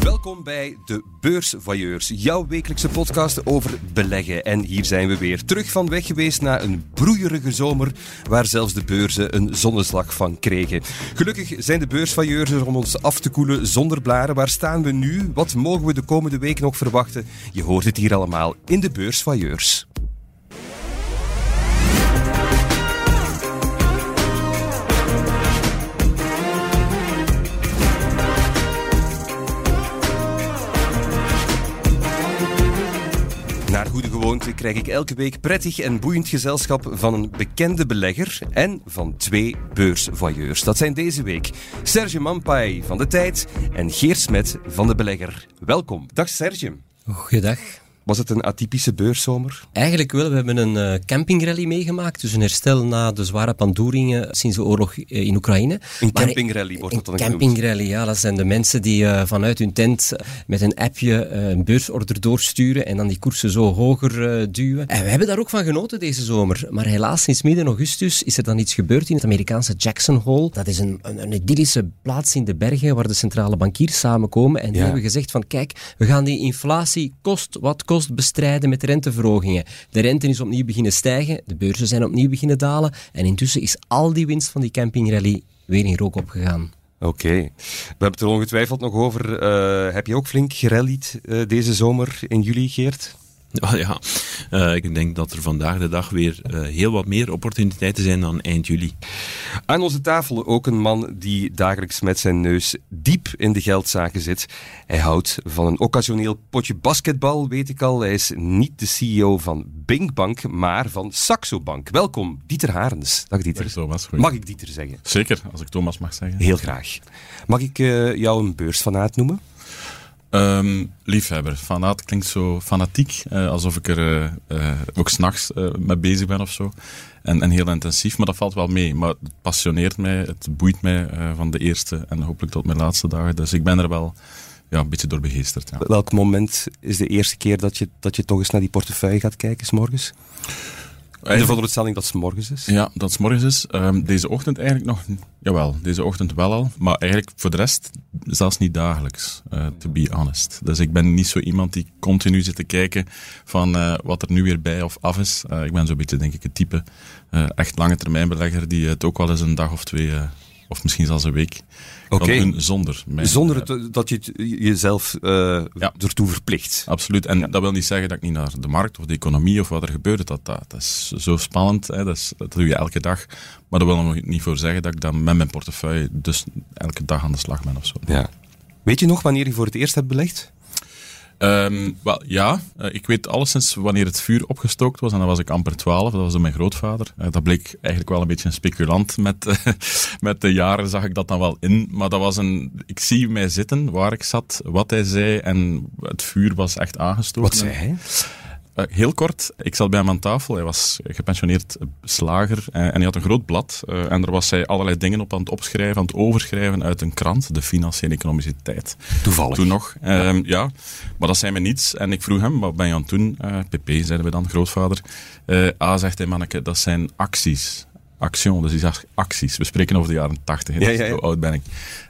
Welkom bij de Beursvoyeurs, jouw wekelijkse podcast over beleggen. En hier zijn we weer terug van weg geweest na een broeierige zomer, waar zelfs de beurzen een zonneslag van kregen. Gelukkig zijn de beursvoyeurs er om ons af te koelen zonder blaren. Waar staan we nu? Wat mogen we de komende week nog verwachten? Je hoort het hier allemaal in de Beursvoyeurs. Gewoonte krijg ik elke week prettig en boeiend gezelschap van een bekende belegger en van twee beursvoyeurs. Dat zijn deze week Serge Mampai van De Tijd en Geert Smet van De Belegger. Welkom. Dag Serge. Goeiedag. Was het een atypische beurszomer? Eigenlijk wel. We hebben een uh, campingrally meegemaakt. Dus een herstel na de zware pandoeringen sinds de oorlog uh, in Oekraïne. Een campingrally wordt dat dan Een campingrally, ja. Dat zijn de mensen die uh, vanuit hun tent met een appje een beursorder doorsturen en dan die koersen zo hoger duwen. En we hebben daar ook van genoten deze zomer. Maar helaas, sinds midden augustus is er dan iets gebeurd in het Amerikaanse Jackson Hole. Dat is een, een, een idyllische plaats in de bergen waar de centrale bankiers samenkomen. En die ja. hebben gezegd van kijk, we gaan die inflatie kost wat kost bestrijden met renteverhogingen. De rente is opnieuw beginnen stijgen, de beurzen zijn opnieuw beginnen dalen en intussen is al die winst van die campingrally weer in rook opgegaan. Oké. We hebben het er ongetwijfeld nog over. Uh, heb je ook flink gerallied uh, deze zomer in juli, Geert? Oh ja, uh, ik denk dat er vandaag de dag weer uh, heel wat meer opportuniteiten zijn dan eind juli. Aan onze tafel ook een man die dagelijks met zijn neus diep in de geldzaken zit. Hij houdt van een occasioneel potje basketbal, weet ik al. Hij is niet de CEO van Binkbank, maar van Saxo Bank. Welkom, Dieter Harens. Dag Dieter. Dag Thomas. Mag ik Dieter zeggen? Zeker, als ik Thomas mag zeggen. Heel graag. Mag ik uh, jou een beursfanaat noemen? Um, liefhebber. Fanaat klinkt zo fanatiek, uh, alsof ik er uh, ook s'nachts mee bezig ben of zo. En, en heel intensief, maar dat valt wel mee. Maar het passioneert mij, het boeit mij van de eerste en hopelijk tot mijn laatste dagen. Dus ik ben er wel ja, een beetje door begeesterd. Ja. Welk moment is de eerste keer dat je, dat je toch eens naar die portefeuille gaat kijken, s morgens? In de veronderstelling dat het morgens is? Ja, dat het morgens is. Um, deze ochtend eigenlijk nog... Jawel, deze ochtend wel al. Maar eigenlijk voor de rest zelfs niet dagelijks, uh, to be honest. Dus ik ben niet zo iemand die continu zit te kijken van uh, wat er nu weer bij of af is. Uh, ik ben zo'n beetje, denk ik, het type echt lange termijn belegger die het ook wel eens een dag of twee of misschien zelfs een week okay. kan doen zonder mij. Zonder het, dat je het jezelf uh, ja. ertoe verplicht. Absoluut. En ja. dat wil niet zeggen dat ik niet naar de markt of de economie of wat er gebeurt. Dat, dat, dat is zo spannend. Hè. Dat, is, dat doe je elke dag. Maar dat wil nog niet voor zeggen dat ik dan met mijn portefeuille dus elke dag aan de slag ben of zo. Ja. Weet je nog wanneer je voor het eerst hebt belegd? Um, wel, ja. Uh, ik weet alleszins wanneer het vuur opgestookt was. En dan was ik amper 12. Dat was door mijn grootvader. Uh, dat bleek eigenlijk wel een beetje een speculant. Met, uh, met de jaren zag ik dat dan wel in. Maar dat was een... Ik zie mij zitten waar ik zat, wat hij zei. En het vuur was echt aangestoken. Wat zei hij? Uh, heel kort, ik zat bij hem aan tafel. Hij was gepensioneerd slager uh, en hij had een groot blad. Uh, en daar was hij allerlei dingen op aan het opschrijven, aan het overschrijven uit een krant, de Financiële Economische Tijd. Toevallig. Toen nog. Ja. ja. maar dat zei me niets. En ik vroeg hem, wat ben je aan het doen? PP, zeiden we dan, grootvader. A, zegt hij, manneke, dat zijn acties action, dus die acties. We spreken over de jaren tachtig, ja, ja, ja. zo oud ben ik.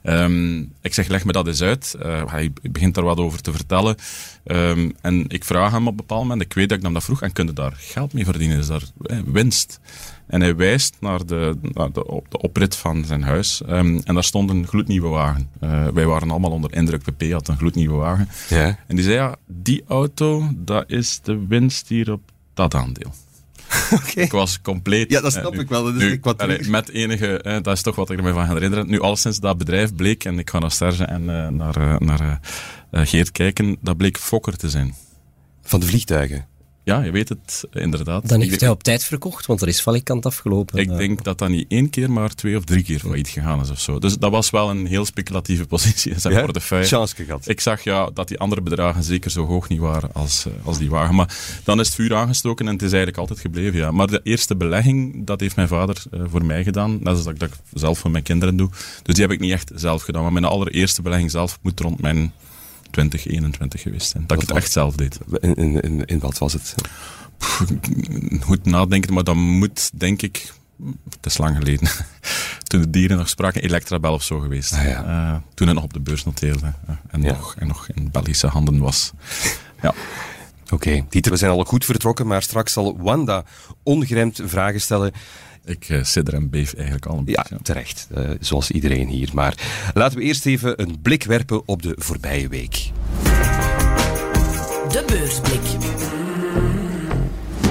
Um, ik zeg, leg me dat eens uit. Uh, hij begint daar wat over te vertellen. Um, en ik vraag hem op een bepaald moment, ik weet dat ik hem dat vroeg, en kun je daar geld mee verdienen? Is daar eh, winst? En hij wijst naar de, naar de, op de oprit van zijn huis. Um, en daar stond een gloednieuwe wagen. Uh, wij waren allemaal onder indruk. PP had een gloednieuwe wagen. Ja. En die zei, ja, die auto, dat is de winst hier op dat aandeel. Okay. Ik was compleet... Ja, dat snap uh, ik wel. Dat is nu, ik wat allee, met enige... Eh, dat is toch wat ik ermee van ga herinneren. Nu, alleszins dat bedrijf bleek, en ik ga naar Serge en uh, naar, uh, naar Geert kijken, dat bleek Fokker te zijn. Van de vliegtuigen? Ja, je weet het, inderdaad. Dan heeft hij op tijd verkocht, want er is valikant afgelopen. Ik denk dat dat niet één keer, maar twee of drie keer failliet gegaan is of zo. Dus dat was wel een heel speculatieve positie in zijn ja? portefeuille. Chance gehad. Ik zag ja, dat die andere bedragen zeker zo hoog niet waren als, als die wagen. Maar dan is het vuur aangestoken en het is eigenlijk altijd gebleven, ja. Maar de eerste belegging, dat heeft mijn vader uh, voor mij gedaan. Dat is dat ik dat zelf voor mijn kinderen doe. Dus die heb ik niet echt zelf gedaan. Maar mijn allereerste belegging zelf moet rond mijn 2021 geweest. Dat ik het echt zelf deed. In, in, in wat was het? Goed nadenken, maar dat moet, denk ik, het is lang geleden. toen de dieren nog spraken, Electrabel of zo geweest. Ah, ja. Eh, toen het nog op de beurs noteerde eh, en, Ja. nog, en nog in Belgische handen was. Ja. Oké, Dieter, we zijn al goed vertrokken, maar straks zal Wanda ongeremd vragen stellen. Ik uh, sidder en beef eigenlijk al een Ja, beetje. terecht. eh, zoals iedereen hier. Maar laten we eerst even een blik werpen op de voorbije week. De beursblik.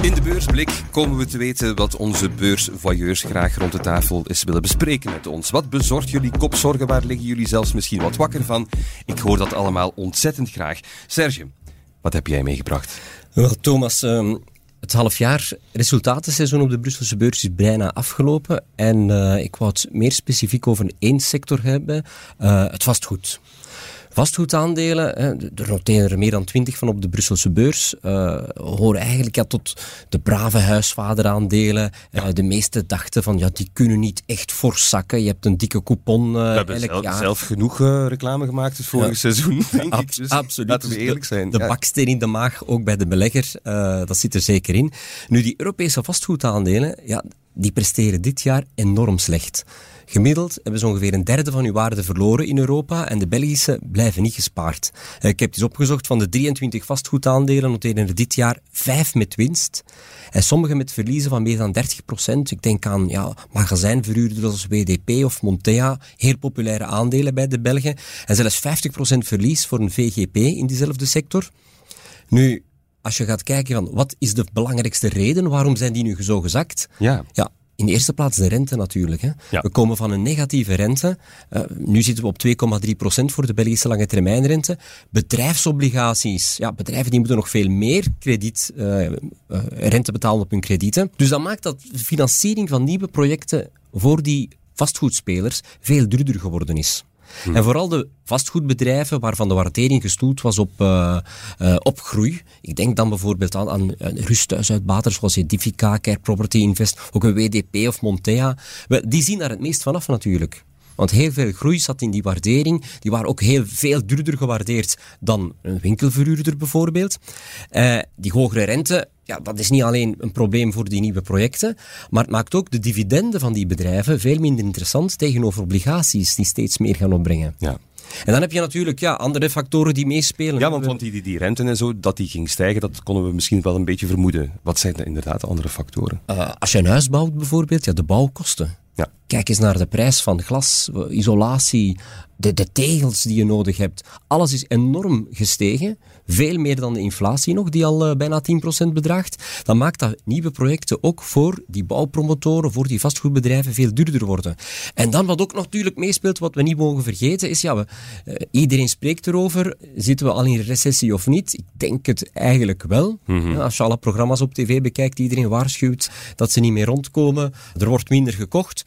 In de beursblik komen we te weten wat onze beursvoyeurs graag rond de tafel eens willen bespreken met ons. Wat bezorgt jullie kopzorgen? Waar liggen jullie zelfs misschien wat wakker van? Ik hoor dat allemaal ontzettend graag. Serge, wat heb jij meegebracht? Wel, Thomas, ehm, het halfjaar resultatenseizoen op de Brusselse beurs is bijna afgelopen. En eh, ik wou het meer specifiek over één sector hebben, eh, het vastgoed. Vastgoedaandelen, er noteren er meer dan twintig van op de Brusselse beurs, uh, horen eigenlijk ja, tot de brave huisvaderaandelen. Ja. Uh, de meeste dachten van, ja, die kunnen niet echt forzakken. Je hebt een dikke coupon We hebben elk zelf, jaar. zelf genoeg reclame gemaakt het vorige ja. seizoen, denk Ab ik. Dus absoluut. Laten we eerlijk zijn. De, de ja. baksteen in de maag, ook bij de belegger, dat zit er zeker in. Nu, die Europese vastgoedaandelen, ja, die presteren dit jaar enorm slecht. Gemiddeld hebben ze ongeveer een derde van hun waarde verloren in Europa en de Belgische blijven niet gespaard. Ik heb het eens opgezocht, van de 23 vastgoedaandelen noteren er dit jaar 5 met winst. En sommige met verliezen van meer dan 30 procent. Ik denk aan ja, magazijnverhuurders als WDP of Montea, heel populaire aandelen bij de Belgen. En zelfs 50 procent verlies voor een VGP in diezelfde sector. Nu, als je gaat kijken van wat is de belangrijkste reden, waarom zijn die nu zo gezakt? Ja. ja in de eerste plaats de rente natuurlijk. Hè. Ja. We komen van een negatieve rente. Uh, nu zitten we op 2,3 procent voor de Belgische lange termijnrente. Bedrijfsobligaties. Ja, bedrijven die moeten nog veel meer krediet, uh, uh, rente betalen op hun kredieten. Dus dat maakt dat de financiering van nieuwe projecten voor die vastgoedspelers veel duurder geworden is. En vooral de vastgoedbedrijven waarvan de waardering gestoeld was op, uh, op groei. Ik denk dan bijvoorbeeld aan, aan rusthuisuitbaters zoals Edifica, Care Property Invest, ook een WDP of Montea. Die zien daar het meest vanaf natuurlijk. Want heel veel groei zat in die waardering. Die waren ook heel veel duurder gewaardeerd dan een winkelverhuurder bijvoorbeeld. Uh, die hogere rente, ja, dat is niet alleen een probleem voor die nieuwe projecten, maar het maakt ook de dividenden van die bedrijven veel minder interessant tegenover obligaties die steeds meer gaan opbrengen. Ja. En dan heb je natuurlijk ja, andere factoren die meespelen. Ja, want, want die, die, die rente en zo, dat die ging stijgen, dat konden we misschien wel een beetje vermoeden. Wat zijn er inderdaad de andere factoren? Uh, als je een huis bouwt bijvoorbeeld, ja, de bouwkosten. Ja. Kijk eens naar de prijs van glas, isolatie, de, de tegels die je nodig hebt. Alles is enorm gestegen. Veel meer dan de inflatie nog, die al uh, bijna 10% bedraagt. Dat maakt dat nieuwe projecten ook voor die bouwpromotoren, voor die vastgoedbedrijven veel duurder worden. En dan wat ook natuurlijk meespeelt, wat we niet mogen vergeten, is ja, we, uh, iedereen spreekt erover. Zitten we al in recessie of niet? Ik denk het eigenlijk wel. Mhm. Ja, als je alle programma's op tv bekijkt, iedereen waarschuwt dat ze niet meer rondkomen. Er wordt minder gekocht.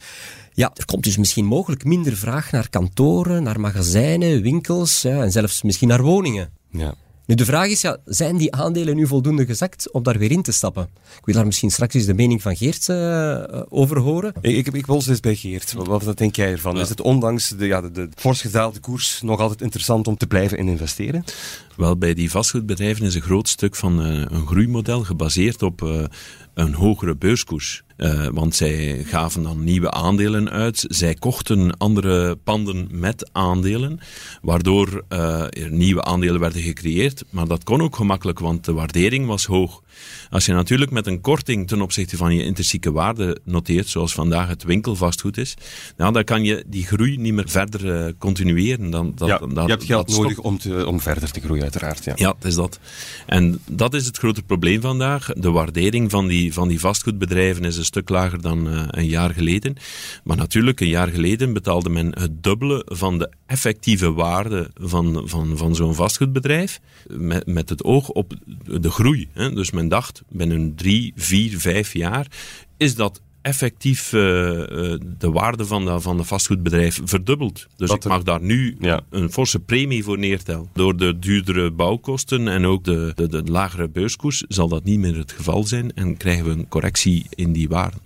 Ja, er komt dus misschien mogelijk minder vraag naar kantoren, naar magazijnen, winkels ja, en zelfs misschien naar woningen. Ja. Nu, de vraag is, ja, zijn die aandelen nu voldoende gezakt om daar weer in te stappen? Ik wil daar misschien straks eens de mening van Geert uh, over horen. Ik, ik, ik wil eens bij Geert. Wat, wat denk jij ervan? Ja. Is het ondanks de, ja, de, de fors gedaalde koers nog altijd interessant om te blijven in investeren? Wel, bij die vastgoedbedrijven is een groot stuk van uh, een groeimodel gebaseerd op uh, een hogere beurskoers. Uh, want zij gaven dan nieuwe aandelen uit. Zij kochten andere panden met aandelen, waardoor uh, er nieuwe aandelen werden gecreëerd. Maar dat kon ook gemakkelijk, want de waardering was hoog. Als je natuurlijk met een korting ten opzichte van je intrinsieke waarde noteert, zoals vandaag het winkelvastgoed is, nou, dan kan je die groei niet meer verder uh, continueren. Dan, dat, ja, dat, je hebt geld nodig om, te, om verder te groeien, uiteraard. Ja. ja, dat is dat. En dat is het grote probleem vandaag. De waardering van die, van die vastgoedbedrijven is een stuk lager dan uh, een jaar geleden. Maar natuurlijk, een jaar geleden betaalde men het dubbele van de effectieve waarde van, van, van zo'n vastgoedbedrijf. Met, met het oog op de groei. Hè. Dus men dacht, binnen drie, vier, vijf jaar is dat effectief uh, de waarde van de, van de vastgoedbedrijf verdubbeld. Dus Dat ik mag daar nu Ja. een forse premie voor neertellen. Door de duurdere bouwkosten en ook de, de, de lagere beurskoers zal dat niet meer het geval zijn en krijgen we een correctie in die waarde.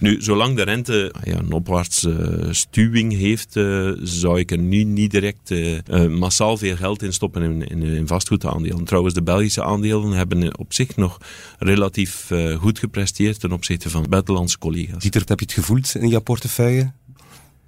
Nu, zolang de rente ja, een opwaartse stuwing heeft, uh, zou ik er nu niet direct uh, massaal veel geld in stoppen in, in, in vastgoedaandelen. Trouwens, de Belgische aandelen hebben op zich nog relatief goed gepresteerd ten opzichte van buitenlandse collega's. Dieter, heb je het gevoeld in jouw portefeuille?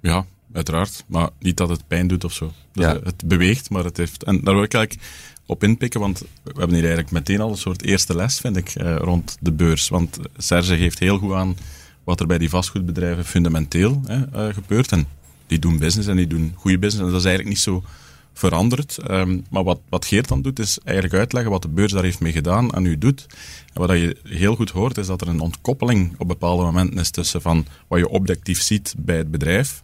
Ja, uiteraard. Maar niet dat het pijn doet of zo. Dus Ja. eh, Het beweegt, maar het heeft... En daar wil ik eigenlijk op inpikken, want we hebben hier eigenlijk meteen al een soort eerste les, vind ik, eh, rond de beurs. Want Serge geeft heel goed aan wat er bij die vastgoedbedrijven fundamenteel hè, eh, gebeurt. En die doen business en die doen goede business. En dat is eigenlijk niet zo veranderd. Ehm, maar wat, wat Geert dan doet, is eigenlijk uitleggen wat de beurs daar heeft mee gedaan en nu doet. En wat je heel goed hoort, is dat er een ontkoppeling op bepaalde momenten is tussen van wat je objectief ziet bij het bedrijf.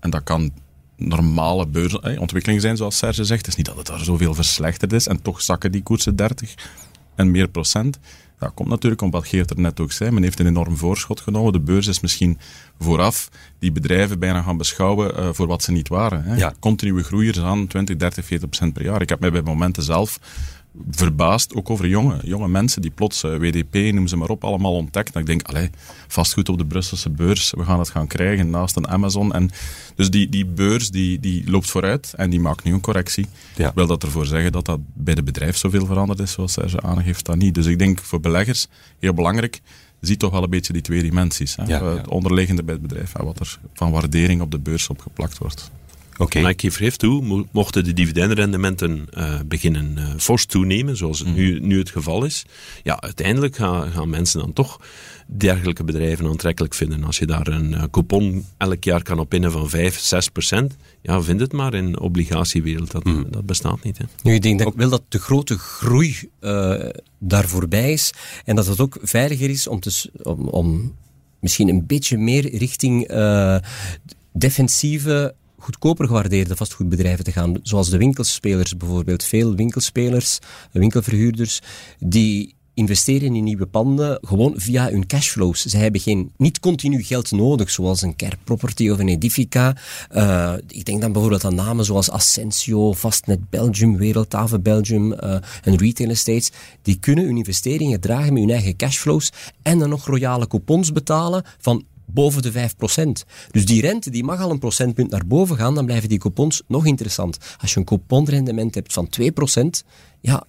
En dat kan normale beursontwikkeling zijn, zoals Serge zegt. Het is niet dat het daar zoveel verslechterd is en toch zakken die koersen 30 en meer procent. Dat komt natuurlijk omdat Geert er net ook zei. Men heeft een enorm voorschot genomen. De beurs is misschien vooraf die bedrijven bijna gaan beschouwen eh, voor wat ze niet waren. Hè. Ja. Continue groeiers aan 20, 30, 40 procent per jaar. Ik heb mij bij momenten zelf verbaasd, ook over jonge, jonge mensen die plots eh, WDP, noem ze maar op, allemaal ontdekt. En ik denk, allee, vastgoed op de Brusselse beurs, we gaan het gaan krijgen naast een Amazon. En dus die, die beurs die, die loopt vooruit en die maakt nu een correctie. Ja. Ik wil dat ervoor zeggen dat dat bij de bedrijf zoveel veranderd is, zoals Serge aangeeft, dat niet. Dus ik denk voor beleggers, heel belangrijk, ziet toch wel een beetje die twee dimensies. Hè? Ja, Eh, ja. Het onderliggende bij het bedrijf en wat er van waardering op de beurs opgeplakt wordt. Ik geef even toe, mo- mochten de dividendrendementen eh, beginnen eh, fors toenemen, zoals het nu, nu het geval is, ja, uiteindelijk gaan, gaan mensen dan toch dergelijke bedrijven aantrekkelijk vinden. Als je daar een eh, coupon elk jaar kan op innen van 5, 6 procent, ja, vind het maar in de obligatiewereld. Dat, dat bestaat niet. Hè. Nu, ik denk dat wel dat de grote groei eh, daar voorbij is en dat het ook veiliger is om, te, om, om misschien een beetje meer richting eh, defensieve, goedkoper gewaardeerde vastgoedbedrijven te gaan. Zoals de winkelspelers bijvoorbeeld. Veel winkelspelers, winkelverhuurders, die investeren in nieuwe panden gewoon via hun cashflows. Zij hebben geen, niet continu geld nodig, zoals een Care Property of een Edifica. Eh, ik denk dan bijvoorbeeld aan namen zoals Ascensio, Fastnet Belgium, Wereldhaven Belgium eh, en Retail Estates. Die kunnen hun investeringen dragen met hun eigen cashflows en dan nog royale coupons betalen van boven de 5%. Dus die rente die mag al een procentpunt naar boven gaan, dan blijven die coupons nog interessant. Als je een couponrendement hebt van 2%, ja,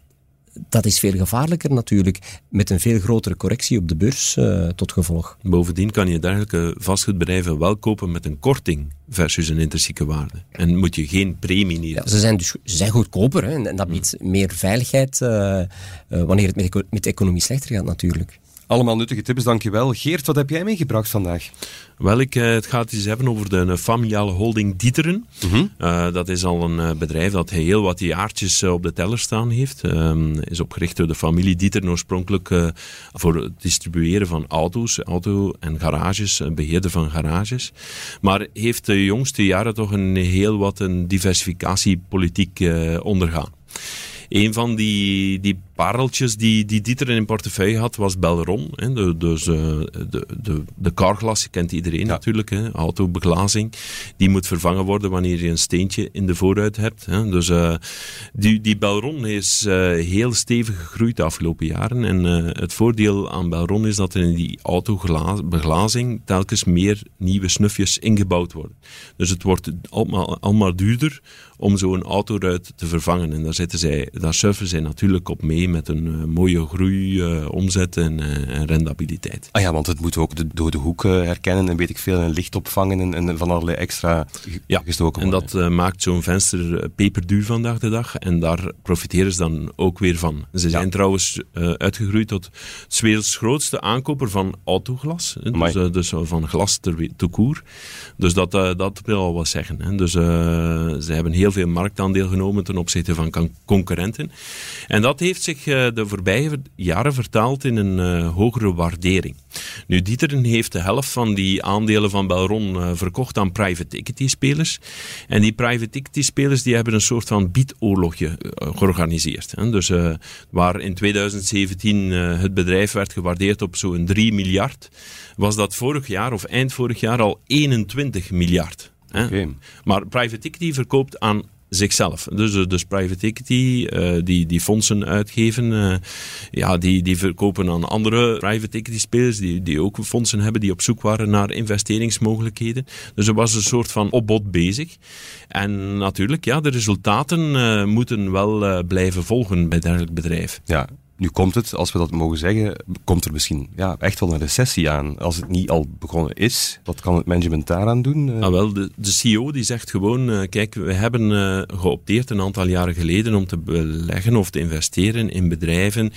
dat is veel gevaarlijker natuurlijk, met een veel grotere correctie op de beurs eh, tot gevolg. Bovendien kan je dergelijke vastgoedbedrijven wel kopen met een korting versus een intrinsieke waarde. En moet je geen premie neer. Ja, ze zijn dus ze zijn goedkoper hè, en, dat biedt meer veiligheid eh, eh, wanneer het met de economie slechter gaat natuurlijk. Allemaal nuttige tips, dankjewel. Geert, wat heb jij meegebracht vandaag? Wel, ik, eh, het gaat eens hebben over de eh, familiale holding Dieteren. Eh, dat is al een bedrijf dat heel wat jaartjes op de teller staan heeft. Ehm, is opgericht door de familie Dieteren oorspronkelijk eh, voor het distribueren van auto's, auto- en garages, beheerder van garages. Maar heeft de jongste jaren toch een heel wat een diversificatiepolitiek eh, ondergaan. Een van die, die pareltjes die, die Dieter in portefeuille had, was Belron. Hè. De, dus eh, de, de, de kent iedereen natuurlijk, hè. autobeglazing. Die moet vervangen worden wanneer je een steentje in de voorruit hebt. Hè. Dus eh, die, die Belron is eh, heel stevig gegroeid de afgelopen jaren. En het voordeel aan Belron is dat er in die autobeglazing telkens meer nieuwe snufjes ingebouwd worden. Dus het wordt allemaal, allemaal duurder om zo'n autoruit te vervangen. En daar, zitten zij, daar surfen zij natuurlijk op mee met een eh, mooie groei, eh, omzet en, eh, en rendabiliteit. Ah ja, want het moet ook de dode hoek herkennen en weet ik veel, en licht opvangen en, en van allerlei extra Ja, gestoken En dat maakt zo'n venster peperduur vandaag de dag. En daar profiteren ze dan ook weer van. Ze zijn trouwens uitgegroeid tot het werelds grootste aankoper van autoglas. Dus, dus van glas ter te koer. Dus dat, dat wil al wat zeggen. Hè. Dus ze hebben heel veel marktaandeel genomen ten opzichte van concurrenten. En dat heeft zich eh, de voorbije jaren vertaald in een eh, hogere waardering. Nu, Dieteren heeft de helft van die aandelen van Belron eh, verkocht aan private equity spelers. En die private equity spelers die hebben een soort van biedoorlogje georganiseerd. Hè. Dus waar in 2017 eh, het bedrijf werd gewaardeerd op zo'n 3 miljard, was dat vorig jaar of eind vorig jaar al 21 miljard. Oké. Maar private equity verkoopt aan zichzelf. Dus, dus private equity, eh, die, die fondsen uitgeven, eh, ja, die, die verkopen aan andere private equity spelers die, die ook fondsen hebben die op zoek waren naar investeringsmogelijkheden. Dus er was een soort van opbod bezig. En natuurlijk, ja, de resultaten eh, moeten wel blijven volgen bij dergelijk bedrijf. Ja, Nu komt het, als we dat mogen zeggen, komt er misschien ja, echt wel een recessie aan. Als het niet al begonnen is, wat kan het management daaraan doen? Ah, wel, de, de CEO die zegt gewoon, uh, kijk, we hebben uh, geopteerd een aantal jaren geleden om te beleggen of te investeren in bedrijven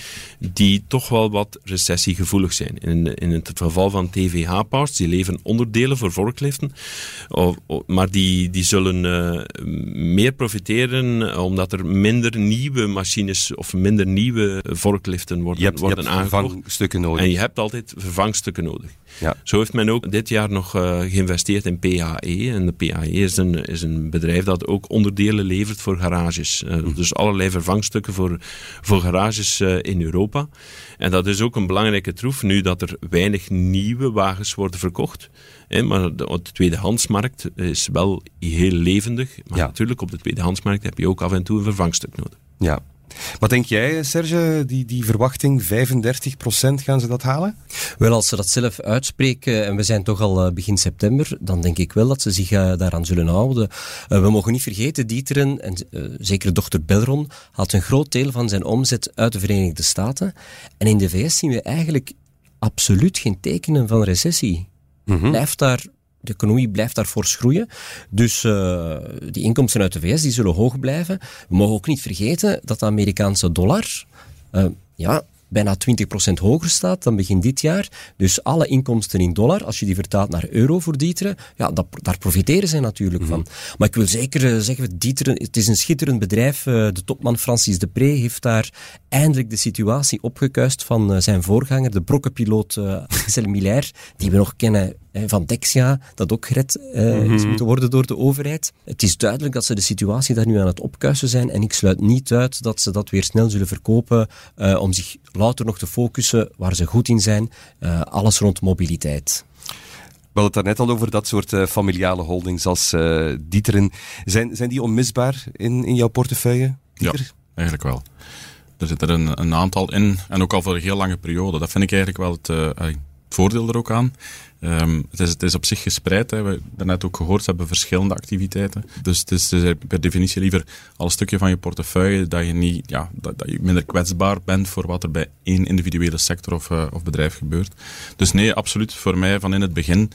die toch wel wat recessiegevoelig zijn. In, in het geval van TVH-parts, die leveren onderdelen voor vorkliften, maar die, die zullen meer profiteren omdat er minder nieuwe machines of minder nieuwe vorkliften worden, je hebt, worden je hebt vervangstukken nodig. En je hebt altijd vervangstukken nodig. Ja. Zo heeft men ook dit jaar nog uh, geïnvesteerd in PAE. En de PAE is een, is een bedrijf dat ook onderdelen levert voor garages. Uh, mm. Dus allerlei vervangstukken voor, voor garages uh, in Europa. En dat is ook een belangrijke troef nu dat er weinig nieuwe wagens worden verkocht. Hè, maar de, de tweedehandsmarkt is wel heel levendig. Maar ja. natuurlijk, op de tweedehandsmarkt heb je ook af en toe een vervangstuk nodig. Ja, wat denk jij, Serge, die, die verwachting, 35% gaan ze dat halen? Wel, als ze dat zelf uitspreken, en we zijn toch al begin september, dan denk ik wel dat ze zich uh, daaraan zullen houden. Uh, we mogen niet vergeten, Dieteren, en uh, zeker dochter Belron, had een groot deel van zijn omzet uit de Verenigde Staten. En in de VS zien we eigenlijk absoluut geen tekenen van recessie. Mhm. Blijft daar de economie blijft daar fors groeien. Dus uh, die inkomsten uit de VS die zullen hoog blijven. We mogen ook niet vergeten dat de Amerikaanse dollar uh, ja, bijna 20% hoger staat dan begin dit jaar. Dus alle inkomsten in dollar, als je die vertaalt naar euro voor Dieteren, ja, dat, daar profiteren zij natuurlijk mm -hmm. van. Maar ik wil zeker uh, zeggen, Dieteren, het is een schitterend bedrijf. de topman Francis de Pre heeft daar eindelijk de situatie opgekuist van zijn voorganger, de brokkenpiloot Axel Miller, die we nog kennen van Dexia, dat ook gered uh, mm -hmm. is moeten worden door de overheid. Het is duidelijk dat ze de situatie daar nu aan het opkuisen zijn en ik sluit niet uit dat ze dat weer snel zullen verkopen uh, om zich louter nog te focussen waar ze goed in zijn, uh, alles rond mobiliteit. We hadden het daarnet al over dat soort uh, familiale holdings als uh, Dieteren. Zijn, zijn die onmisbaar in, in jouw portefeuille? Dieter? Ja, eigenlijk wel. Er zit er een, een, aantal in en ook al voor een heel lange periode. Dat vind ik eigenlijk wel het, uh, het voordeel er ook aan. Um, het, is, op zich gespreid. Hè. We net ook gehoord, hebben verschillende activiteiten. Dus het is, is per definitie liever al een stukje van je portefeuille dat je, niet, ja, dat, dat je minder kwetsbaar bent voor wat er bij één individuele sector of, uh, of bedrijf gebeurt. Dus nee, absoluut voor mij van in het begin.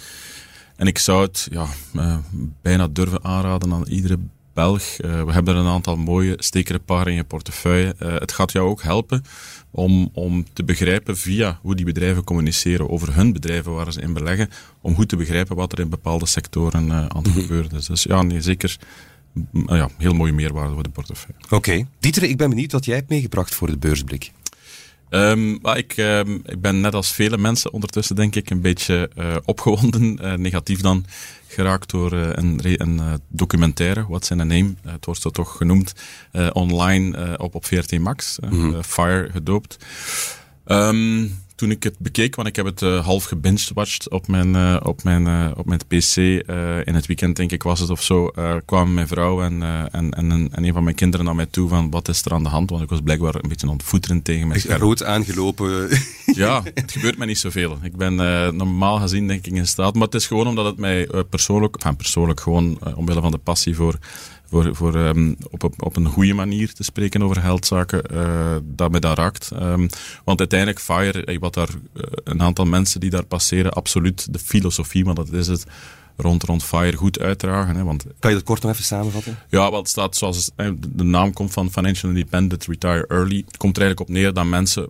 En ik zou het ja, uh, bijna durven aanraden aan iedere Belg. Uh, we hebben er een aantal mooie stekerparen in je portefeuille. Uh, het gaat jou ook helpen om, om te begrijpen via hoe die bedrijven communiceren over hun bedrijven waar ze in beleggen, om goed te begrijpen wat er in bepaalde sectoren uh, aan het gebeuren is. Dus ja, nee, zeker ja, heel mooie meerwaarde voor de portefeuille. Oké. Okay. Dieter, ik ben benieuwd wat jij hebt meegebracht voor de beursblik. Um, maar ik, um, ik ben net als vele mensen ondertussen denk ik een beetje uh, opgewonden, uh, negatief dan, geraakt door uh, een, een documentaire, What's in a Name, het wordt zo toch genoemd, online op, op VRT Max, mm -hmm. Fire gedoopt. Um, toen ik het bekeek, want ik heb het uh, half gebinged-watched op mijn, uh, op mijn, uh, op mijn PC. in het weekend, denk ik, was het of zo. kwamen mijn vrouw en, en, en, en, een van mijn kinderen naar mij toe van wat is er aan de hand? Want ik was blijkbaar een beetje voeteren tegen mijn scherm. Rood aangelopen. ja, het gebeurt mij niet zoveel. Ik ben normaal gezien, denk ik, in staat. Maar het is gewoon omdat het mij persoonlijk, enfin, persoonlijk gewoon omwille van de passie voor voor, voor um, op, op, op een goede manier te spreken over geldzaken, uh, dat me dat raakt. Um, want uiteindelijk, FIRE, wat daar, uh, een aantal mensen die daar passeren, absoluut de filosofie, want dat is het, rond, rond FIRE goed uitdragen. Hè, want, kan je dat kort nog even samenvatten? Ja, wel, het staat zoals de naam komt van Financial Independent Retire Early. Het komt er eigenlijk op neer dat mensen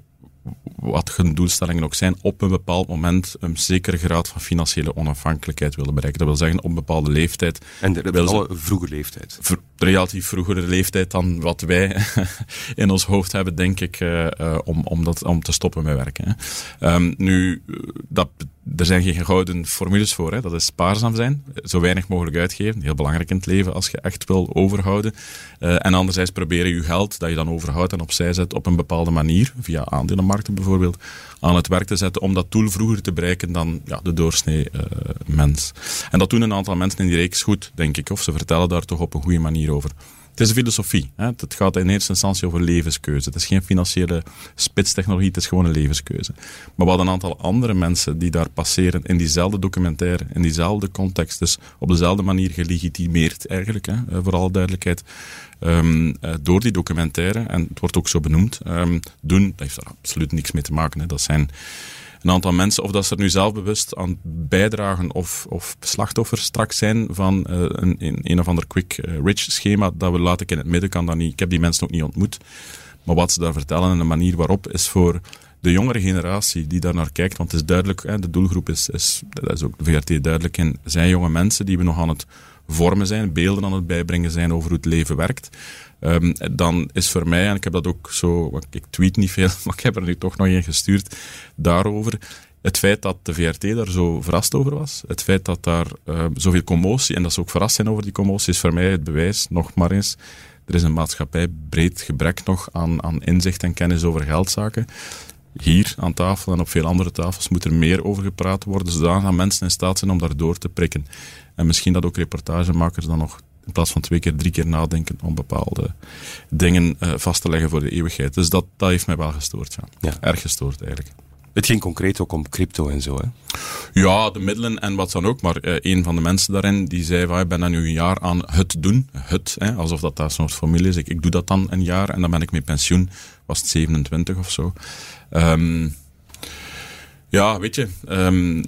wat hun doelstellingen ook zijn, op een bepaald moment een zekere graad van financiële onafhankelijkheid willen bereiken. Dat wil zeggen, op een bepaalde leeftijd. En de, de alle vroege leeftijd. Relatief vroegere leeftijd dan wat wij in ons hoofd hebben, denk ik, uh, uh, om, om, dat, om te stoppen met werken. Um, nu, dat, er zijn geen gouden formules voor. Hè. Dat is spaarzaam zijn, zo weinig mogelijk uitgeven. Heel belangrijk in het leven als je echt wil overhouden. En anderzijds proberen je geld dat je dan overhoudt en opzij zet op een bepaalde manier, via aandelenmarkten bijvoorbeeld, aan het werk te zetten om dat doel vroeger te bereiken dan ja, de doorsnee mens. En dat doen een aantal mensen in die reeks goed, denk ik. Of ze vertellen daar toch op een goede manier Het is een filosofie. Hè? Het gaat in eerste instantie over levenskeuze. Het is geen financiële spitstechnologie, het is gewoon een levenskeuze. Maar hadden een aantal andere mensen die daar passeren in diezelfde documentaire, in diezelfde context, dus op dezelfde manier gelegitimeerd eigenlijk, hè? Eh, voor alle duidelijkheid, um, door die documentaire, en het wordt ook zo benoemd, um, doen, dat heeft er absoluut niks mee te maken. Dat zijn een aantal mensen, of dat ze er nu zelf bewust aan bijdragen of, of slachtoffers straks zijn van uh, een, een, een of ander quick uh, rich schema, dat we laat ik in het midden, kan dat niet. Ik heb die mensen ook niet ontmoet. Maar wat ze daar vertellen en de manier waarop is voor de jongere generatie die daar naar kijkt, want het is duidelijk, hè, de doelgroep is, is, dat is ook de VRT duidelijk in, zijn jonge mensen die we nog aan het vormen zijn, beelden aan het bijbrengen zijn over hoe het leven werkt. Um, dan is voor mij, en ik heb dat ook zo, ik tweet niet veel, maar ik heb er nu toch nog een gestuurd daarover. Het feit dat de VRT daar zo verrast over was, het feit dat daar uh, zoveel commotie, en dat ze ook verrast zijn over die commotie, is voor mij het bewijs, nog maar eens, er is een maatschappij breed gebrek nog aan, aan inzicht en kennis over geldzaken. Hier aan tafel en op veel andere tafels moet er meer over gepraat worden, zodat mensen in staat zijn om daar door te prikken. En misschien dat ook reportagemakers dan nog in plaats van twee keer, drie keer nadenken om bepaalde dingen uh, vast te leggen voor de eeuwigheid. Dus dat, dat heeft mij wel gestoord. Ja. ja. Erg gestoord eigenlijk. Het ging concreet ook om crypto en zo, hè? Ja, de middelen en wat dan ook. Maar uh, een van de mensen daarin, die zei van, ik ben dan nu een jaar aan het doen. Het, hè, alsof dat daar soort formule is. Ik, ik doe dat dan een jaar en dan ben ik met pensioen. Was het 27 of zo. Um, ja, weet je, um,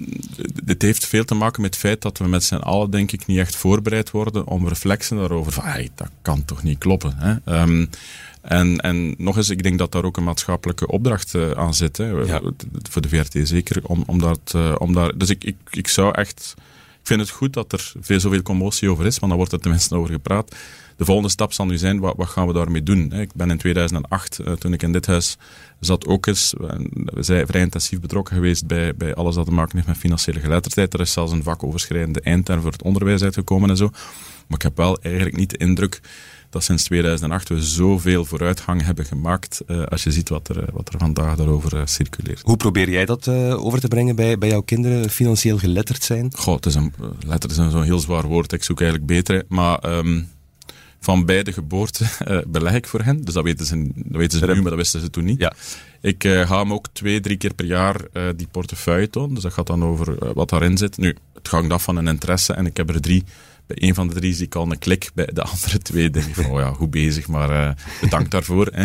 dit heeft veel te maken met het feit dat we met z'n allen, denk ik, niet echt voorbereid worden om reflexen daarover van, hey, dat kan toch niet kloppen. Hè? Um, en, en nog eens, ik denk dat daar ook een maatschappelijke opdracht uh, aan zit. Hè? Ja. Voor de VRT zeker. Om, om, dat, uh, om daar, dus ik, ik, ik zou echt. Ik vind het goed dat er veel zoveel commotie over is, want dan wordt er tenminste over gepraat de volgende stap zal nu zijn, wat, wat gaan we daarmee doen? Ik ben in 2008, uh, toen ik in dit huis zat, ook eens, we zijn vrij intensief betrokken geweest bij, bij alles dat te maken heeft met financiële geletterdheid. Er is zelfs een vakoverschrijdende eindterm voor het onderwijs uitgekomen en zo. Maar ik heb wel eigenlijk niet de indruk dat sinds 2008 we zoveel vooruitgang hebben gemaakt uh, als je ziet wat er, wat er vandaag daarover uh, circuleert. Hoe probeer jij dat uh, over te brengen bij, bij jouw kinderen, financieel geletterd zijn? Goh, het is een, letter is zo'n heel zwaar woord, ik zoek eigenlijk beter. Maar um, van bij de geboorte uh, beleg ik voor hen. Dus dat weten ze, dat weten ze nu, maar dat wisten ze toen niet. Ja. Ik uh, ga hem ook twee, drie keer per jaar uh, die portefeuille tonen. Dus dat gaat dan over wat daarin zit. Nu, het hangt af van een interesse en ik heb er drie. Bij een van de drie zie ik al een klik, bij de andere twee denk ik van, oh ja, goed bezig, maar bedankt daarvoor. Hè.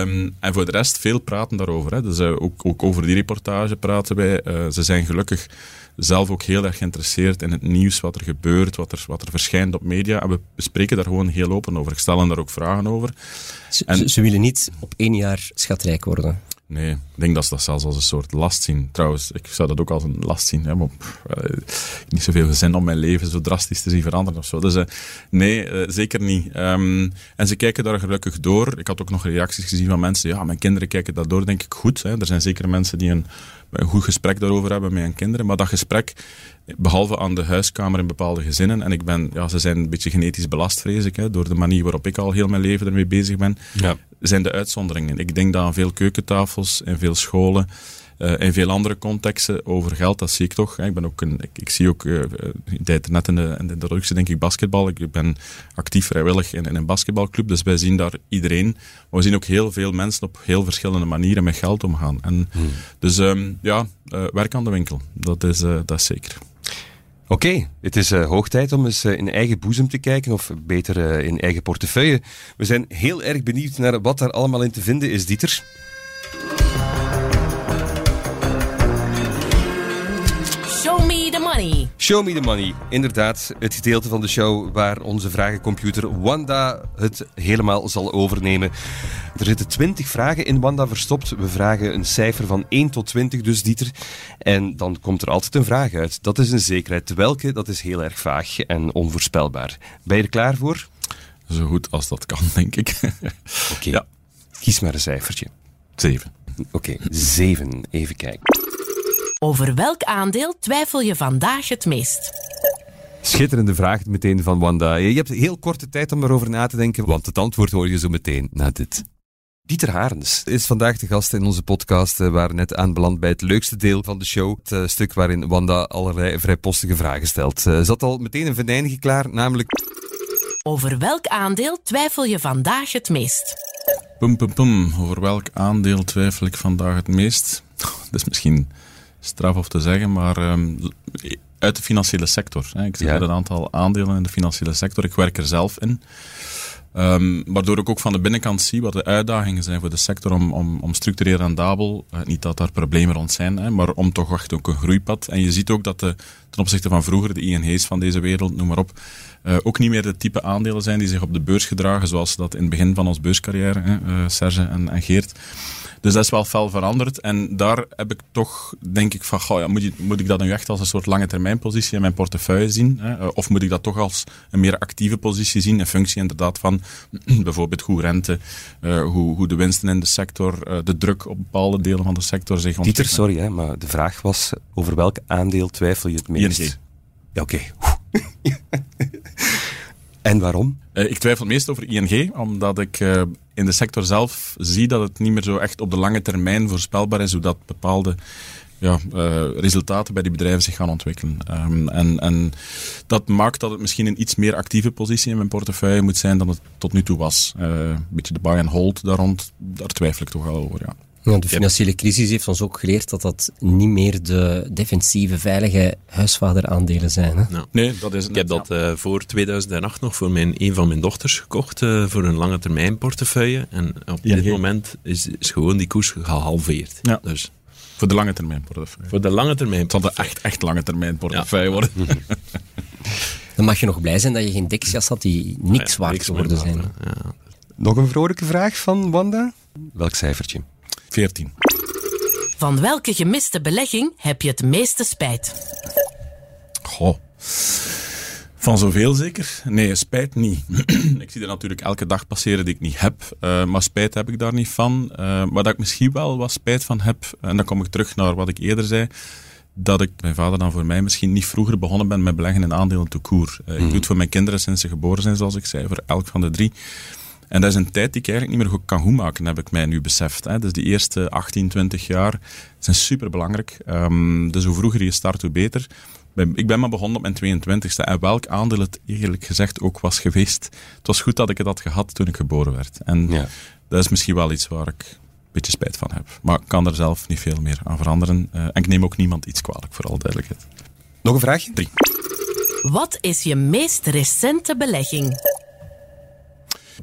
Um, en voor de rest veel praten daarover. Hè. Dus ook, ook over die reportage praten wij. ze zijn gelukkig zelf ook heel erg geïnteresseerd in het nieuws, wat er gebeurt, wat er, wat er verschijnt op media. En we bespreken daar gewoon heel open over. Ik stel daar ook vragen over. Ze, en, ze willen niet op één jaar schatrijk worden. Nee, ik denk dat ze dat zelfs als een soort last zien. Trouwens, ik zou dat ook als een last zien. Hè, maar pff, uh, niet zoveel gezin om mijn leven zo drastisch te zien veranderen of zo. Dus uh, nee, uh, zeker niet. Um, en ze kijken daar gelukkig door. Ik had ook nog reacties gezien van mensen. Ja, mijn kinderen kijken dat door, denk ik goed. Hè. Er zijn zeker mensen die een een goed gesprek daarover hebben met hun kinderen. Maar dat gesprek, behalve aan de huiskamer in bepaalde gezinnen, en ik ben, ja, ze zijn een beetje genetisch belast, vrees ik, hè, door de manier waarop ik al heel mijn leven ermee bezig ben, ja. zijn de uitzonderingen. Ik denk dat aan veel keukentafels en veel scholen uh, in veel andere contexten over geld, dat zie ik toch. Ik, ben ook een, ik, ik zie ook, uh, net in de, in de introductie denk ik basketbal. Ik ben actief vrijwillig in, in een basketbalclub, dus wij zien daar iedereen. Maar we zien ook heel veel mensen op heel verschillende manieren met geld omgaan. En, hmm. Dus um, ja, uh, werk aan de winkel, dat is, dat is zeker. Oké, okay, het is uh, hoog tijd om eens uh, in eigen boezem te kijken, of beter uh, in eigen portefeuille. We zijn heel erg benieuwd naar wat daar allemaal in te vinden is, Dieter. Show me the money. Inderdaad, het gedeelte van de show waar onze vragencomputer Wanda het helemaal zal overnemen. Er zitten 20 vragen in Wanda verstopt. We vragen een cijfer van 1 tot 20, dus Dieter. En dan komt er altijd een vraag uit. Dat is een zekerheid. Welke, dat is heel erg vaag en onvoorspelbaar. Ben je er klaar voor? Zo goed als dat kan, denk ik. Oké. Ja. Kies maar een cijfertje. 7. Oké, okay, 7. Even kijken. Over welk aandeel twijfel je vandaag het meest? Schitterende vraag meteen van Wanda. Je hebt heel korte tijd om erover na te denken, want het antwoord hoor je zo meteen na dit. Dieter Harens is vandaag de gast in onze podcast. We waren net aanbeland bij het leukste deel van de show. Het uh, stuk waarin Wanda allerlei vrijpostige vragen stelt. Ze uh, zat al meteen een venijnige klaar, namelijk... Over welk aandeel twijfel je vandaag het meest? Pum, pum, pum. Over welk aandeel twijfel ik vandaag het meest? Dat is misschien straf of te zeggen, maar um, uit de financiële sector. Hè. Ik zit ja. een aantal aandelen in de financiële sector. Ik werk er zelf in. Um, waardoor ik ook van de binnenkant zie wat de uitdagingen zijn voor de sector om, om, om structureel rendabel, uh, niet dat daar problemen rond zijn, hè, maar om toch echt ook een groeipad. En je ziet ook dat de, ten opzichte van vroeger, de ING's van deze wereld, noem maar op, uh, ook niet meer de type aandelen zijn die zich op de beurs gedragen, zoals dat in het begin van ons beurscarrière, hè, uh, Serge en, en Geert. Dus dat is wel fel veranderd. En daar heb ik toch, denk ik, van, goh, ja, moet, je, moet ik dat nu echt als een soort lange termijn positie in mijn portefeuille zien? Hè? Of moet ik dat toch als een meer actieve positie zien, in functie inderdaad van bijvoorbeeld hoe rente, uh, hoe, hoe de winsten in de sector, uh, de druk op bepaalde delen van de sector zich ontwikkelen. Dieter, sorry, hè, maar de vraag was over welk aandeel twijfel je het meest? ING. Ja, oké. Okay. en waarom? Uh, ik twijfel meest over ING, omdat ik in de sector zelf zie dat het niet meer zo echt op de lange termijn voorspelbaar is hoe dat bepaalde ja, uh, resultaten bij die bedrijven zich gaan ontwikkelen. Um, en, en dat maakt dat het misschien een iets meer actieve positie in mijn portefeuille moet zijn dan het tot nu toe was. een beetje de buy and hold daar rond, daar twijfel ik toch wel over, ja. Ja, de financiële crisis heeft ons ook geleerd dat dat niet meer de defensieve, veilige huisvaderaandelen zijn. Hè? Nou, nee, dat is Ik heb dat uh, voor 2008 nog voor mijn, een van mijn dochters gekocht, uh, voor een lange termijn portefeuille. En op ja, dit moment is, is gewoon die koers gehalveerd. Ja. Dus, voor de lange termijn portefeuille. Voor de lange termijn Het zal de echt, echt lange termijn portefeuille ja. worden. Dan mag je nog blij zijn dat je geen Dexias had die niks ja, waard geworden zijn. Ja. Nog een vrolijke vraag van Wanda. Welk cijfertje? 14. Van welke gemiste belegging heb je het meeste spijt? Goh. Van zoveel zeker? Nee, spijt niet. ik zie er natuurlijk elke dag passeren die ik niet heb. Uh, maar spijt heb ik daar niet van. Uh, waar dat ik misschien wel wat spijt van heb, en dan kom ik terug naar wat ik eerder zei, dat ik, mijn vader dan voor mij, misschien niet vroeger begonnen ben met beleggen in aandelen te koer. Uh, mm. Ik doe het voor mijn kinderen sinds ze geboren zijn, zoals ik zei, voor elk van de drie. En dat is een tijd die ik eigenlijk niet meer goed kan goedmaken, heb ik mij nu beseft. Hè. Dus die eerste 18, 20 jaar zijn super belangrijk. Um, dus hoe vroeger je start, hoe beter. Ik ben maar begonnen op mijn 22e en welk aandeel het eerlijk gezegd ook was geweest. Het was goed dat ik het had gehad toen ik geboren werd. En ja. dat is misschien wel iets waar ik een beetje spijt van heb. Maar ik kan er zelf niet veel meer aan veranderen. Uh, en ik neem ook niemand iets kwalijk, voor alle duidelijkheid. Nog een vraagje? Drie. Wat is je meest recente belegging?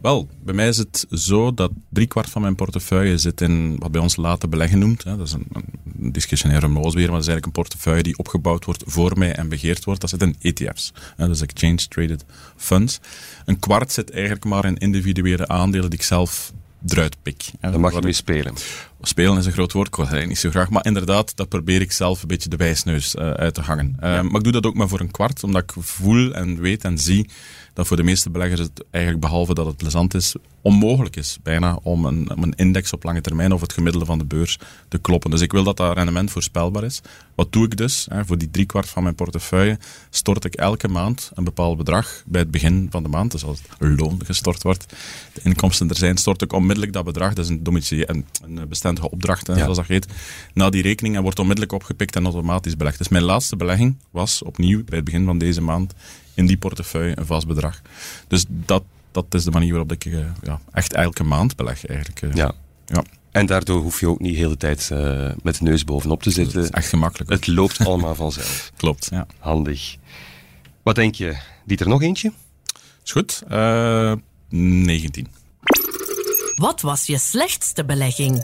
Wel, bij mij is het zo dat driekwart van mijn portefeuille zit in wat bij ons laten beleggen noemt. Hè. Dat is een, een discretionaire weer, maar dat is eigenlijk een portefeuille die opgebouwd wordt voor mij en begeerd wordt. Dat zit in ETF's, hè, dus Exchange Traded Funds. Een kwart zit eigenlijk maar in individuele aandelen die ik zelf eruit pik. Hè. Daar mag je mee spelen. Spelen is een groot woord, ik wil het niet zo graag. Maar inderdaad, dat probeer ik zelf een beetje de wijsneus uh, uit te hangen. Uh, ja. Maar ik doe dat ook maar voor een kwart, omdat ik voel en weet en zie dat voor de meeste beleggers het eigenlijk, behalve dat het plezant is, onmogelijk is bijna om een, om een index op lange termijn of het gemiddelde van de beurs te kloppen. Dus ik wil dat dat rendement voorspelbaar is. Wat doe ik dus? Hè, voor die driekwart van mijn portefeuille stort ik elke maand een bepaald bedrag bij het begin van de maand. Dus als het loon gestort wordt, de inkomsten er zijn, stort ik onmiddellijk dat bedrag. Dat is een, domicilie, een, een bestendige opdracht, hè, ja. zoals dat heet, naar die rekening en wordt onmiddellijk opgepikt en automatisch belegd. Dus mijn laatste belegging was opnieuw bij het begin van deze maand in die portefeuille een vast bedrag. Dus dat, dat is de manier waarop ik uh, ja, echt elke maand beleg eigenlijk. Uh, ja. ja. En daardoor hoef je ook niet de hele tijd uh, met de neus bovenop te zitten. Het is echt gemakkelijk. Het loopt allemaal vanzelf. Klopt, ja. Handig. Wat denk je? Dieter, nog eentje? Is goed. 19. Wat was je slechtste belegging?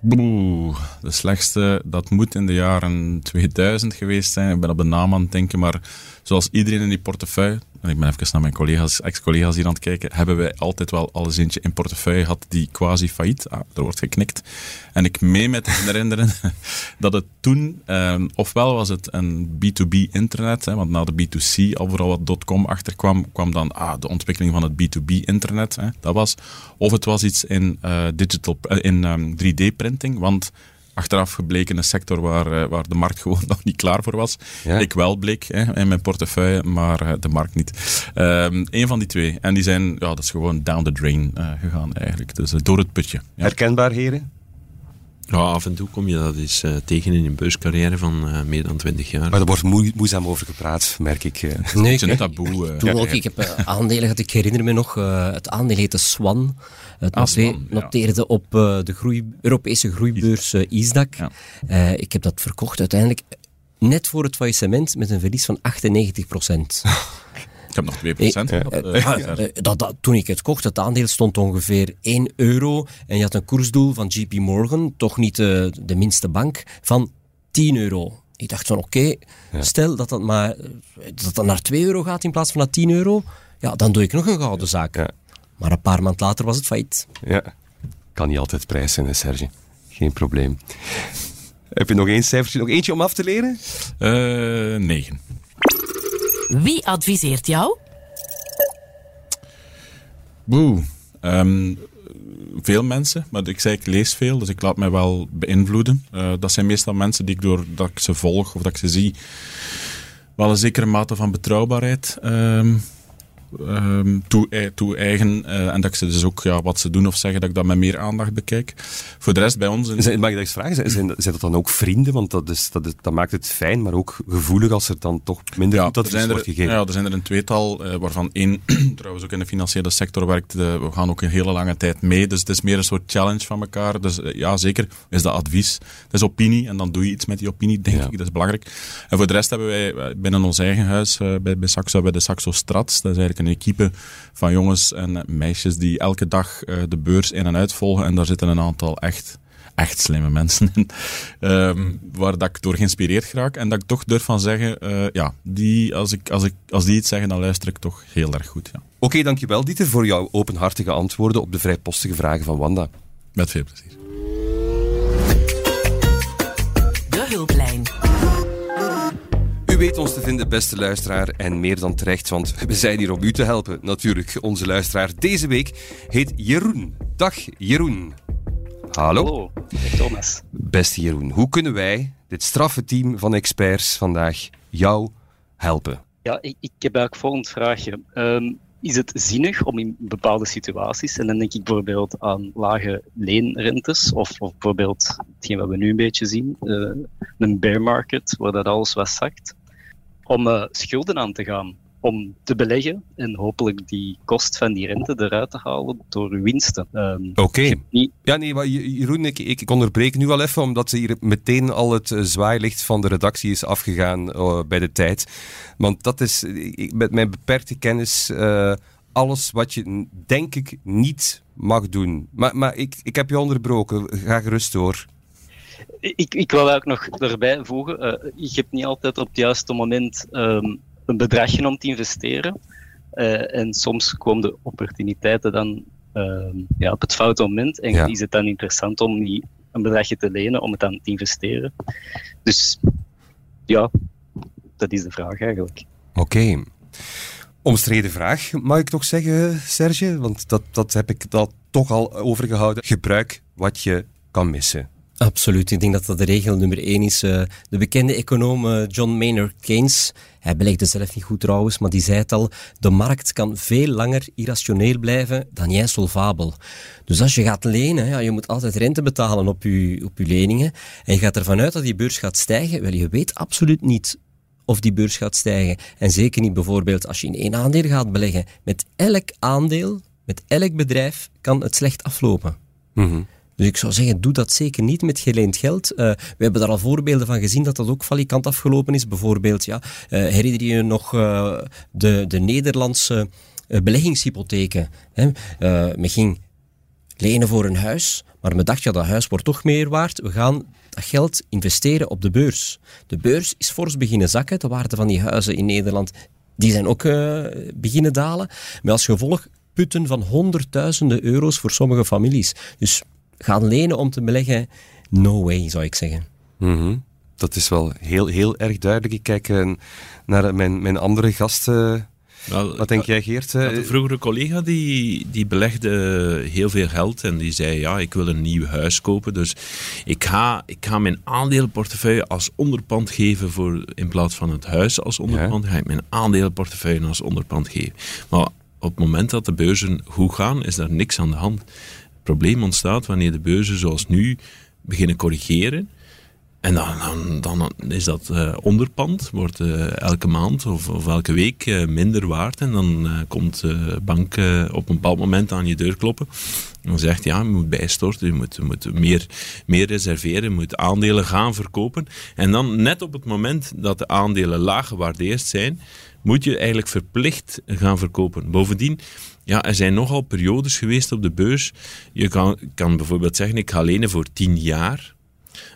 Boe, de slechtste, dat moet in de jaren 2000 geweest zijn. Ik ben op de naam aan het denken, maar zoals iedereen in die portefeuille, ik ben even naar mijn collega's, ex-collega's hier aan het kijken, hebben wij altijd wel alles eentje in portefeuille gehad die quasi failliet. Ah, er wordt geknikt. En ik meen me te herinneren dat het toen, um, ofwel was het een B2B internet, hè, want na de B2C overal wat .com achterkwam, kwam dan ah, de ontwikkeling van het B2B internet. Hè, dat was. Of het was iets in, uh, digital, uh, in um, 3D printing, want achteraf gebleken een sector waar, waar de markt gewoon nog niet klaar voor was. Ja. Ik wel bleek hè, in mijn portefeuille, maar de markt niet. Um, een van die twee. En die zijn, ja, dat is gewoon down the drain uh, gegaan eigenlijk. Dus uh, door het putje. Ja. Herkenbaar, heren? Ja, af en toe kom je dat eens uh, tegen in een beurscarrière van uh, meer dan 20 jaar. Maar er wordt moe, moeizaam over gepraat, merk ik. Uh. Nee, Het is een taboe. Toen ook, ik heb aandelen gehad, ik herinner me nog, het aandeel heette Swan. Het Ah, Swan, ja. noteerde op de groei, Europese groeibeurs ISDAC. Ja. ik heb dat verkocht uiteindelijk net voor het faillissement met een verlies van 98 procent. Ik heb nog 2%. Eh, dat, dat, toen ik het kocht, het aandeel stond ongeveer 1 euro. En je had een koersdoel van JP Morgan, toch niet de, de minste bank, van 10 euro. Ik dacht van oké, stel dat dat, maar, dat dat naar 2 euro gaat in plaats van naar 10 euro, ja, dan doe ik nog een gouden zaak. Ja. Maar een paar maanden later was het failliet. Ja, kan niet altijd prijs zijn, hè, Serge. Geen probleem. Heb je nog één cijfertje, nog eentje om af te leren? Uh, 9. Wie adviseert jou? Boe. Um, veel mensen, maar ik zei ik lees veel, dus ik laat mij wel beïnvloeden. Uh, dat zijn meestal mensen die ik doordat ik ze volg of dat ik ze zie, wel een zekere mate van betrouwbaarheid um, um, toe-eigen. Uh, en dat ik ze dus ook ja, wat ze doen of zeggen, dat ik dat met meer aandacht bekijk. Voor de rest bij ons... In... Zijn, mag ik dat eens vragen? Zijn, zijn, zijn dat dan ook vrienden? Want dat, is, dat, is, dat maakt het fijn, maar ook gevoelig als er dan toch minder ja, er, wordt gegeven. Ja, er zijn er een tweetal, uh, waarvan één trouwens ook in de financiële sector werkt. We gaan ook een hele lange tijd mee, dus het is meer een soort challenge van elkaar. Dus uh, ja, zeker is dat advies. Het is opinie en dan doe je iets met die opinie, denk ja. ik. Dat is belangrijk. En voor de rest hebben wij binnen ons eigen huis, bij, bij Saxo, bij de Saxo Strats, dat is eigenlijk een equipe van jongens en meisjes die elke dag uh, de beurs in en uit volgen. En daar zitten een aantal echt, echt slimme mensen in. Um, waar dat ik door geïnspireerd raak. En dat ik toch durf van zeggen, uh, ja, die, als, ik, als, ik, als die iets zeggen, dan luister ik toch heel erg goed. Ja. Oké, okay, dankjewel Dieter voor jouw openhartige antwoorden op de vrijpostige vragen van Wanda. Met veel plezier. Weet ons te vinden, beste luisteraar, en meer dan terecht, want we zijn hier om u te helpen. Natuurlijk, onze luisteraar deze week heet Jeroen. Dag Jeroen. Hallo. Hallo, Thomas. Beste Jeroen, hoe kunnen wij, dit straffe team van experts vandaag, jou helpen? Ja, ik, ik heb eigenlijk volgend vraagje. Um, is het zinnig om in bepaalde situaties, en dan denk ik bijvoorbeeld aan lage leenrentes, of, of bijvoorbeeld hetgeen wat we nu een beetje zien, uh, een bear market, waar dat alles wat zakt, om uh, schulden aan te gaan, om te beleggen en hopelijk die kost van die rente eruit te halen door winsten. Um, Oké. Okay. Niet... Ja, nee, maar Jeroen, ik, ik onderbreek nu al even, omdat hier meteen al het uh, zwaailicht van de redactie is afgegaan uh, bij de tijd. Want dat is, ik, met mijn beperkte kennis, uh, alles wat je, denk ik, niet mag doen. Maar, maar ik, ik heb je onderbroken, ga gerust door. Ik, ik wil ook nog erbij voegen, uh, je hebt niet altijd op het juiste moment um, een bedragje om te investeren. Uh, en soms komen de opportuniteiten dan uh, ja, op het foute moment. En ja. is het dan interessant om die, een bedragje te lenen om het dan te investeren. Dus ja, dat is de vraag eigenlijk. Oké. Okay. Omstreden vraag, mag ik toch zeggen, Serge? Want dat, dat heb ik dat toch al overgehouden. Gebruik wat je kan missen. Absoluut. Ik denk dat dat de regel nummer één is. Uh, de bekende econoom uh, John Maynard Keynes, hij belegde zelf niet goed trouwens, maar die zei het al, de markt kan veel langer irrationeel blijven dan jij solvabel. Dus als je gaat lenen, ja, je moet altijd rente betalen op je, op je leningen en je gaat ervan uit dat die beurs gaat stijgen, wel, je weet absoluut niet of die beurs gaat stijgen. En zeker niet bijvoorbeeld als je in één aandeel gaat beleggen. Met elk aandeel, met elk bedrijf kan het slecht aflopen. Mm-hmm. Dus ik zou zeggen, doe dat zeker niet met geleend geld. Uh, we hebben daar al voorbeelden van gezien dat dat ook valikant afgelopen is. Bijvoorbeeld, ja, uh, herinner je je nog uh, de, de Nederlandse beleggingshypotheken? Hè? men ging lenen voor een huis, maar men dacht, ja, dat huis wordt toch meer waard. We gaan dat geld investeren op de beurs. De beurs is fors beginnen zakken. De waarde van die huizen in Nederland die zijn ook beginnen dalen. Met als gevolg putten van honderdduizenden euro's voor sommige families. Dus gaan lenen om te beleggen, no way, zou ik zeggen. Mm-hmm. Dat is wel heel, heel erg duidelijk. Ik kijk uh, naar mijn, mijn andere gasten. Nou, Wat denk jij, Geert? Een vroegere collega die, die belegde heel veel geld en die zei: Ja, ik wil een nieuw huis kopen. Dus ik ga, ik ga mijn aandelenportefeuille als onderpand geven voor, in plaats van het huis als onderpand. Ja. Ga ik mijn aandelenportefeuille als onderpand geven. Maar op het moment dat de beurzen goed gaan, is daar niks aan de hand probleem ontstaat wanneer de beurzen zoals nu beginnen corrigeren. En dan, dan, is dat uh, onderpand, wordt uh, elke maand of, of elke week uh, minder waard. En dan komt de bank op een bepaald moment aan je deur kloppen. En zegt ja, je moet bijstorten, je moet, je moet meer, meer reserveren, je moet aandelen gaan verkopen. En dan net op het moment dat de aandelen laag gewaardeerd zijn, moet je eigenlijk verplicht gaan verkopen. Bovendien, ja, er zijn nogal periodes geweest op de beurs. Je kan, kan bijvoorbeeld zeggen, ik ga lenen voor 10 jaar.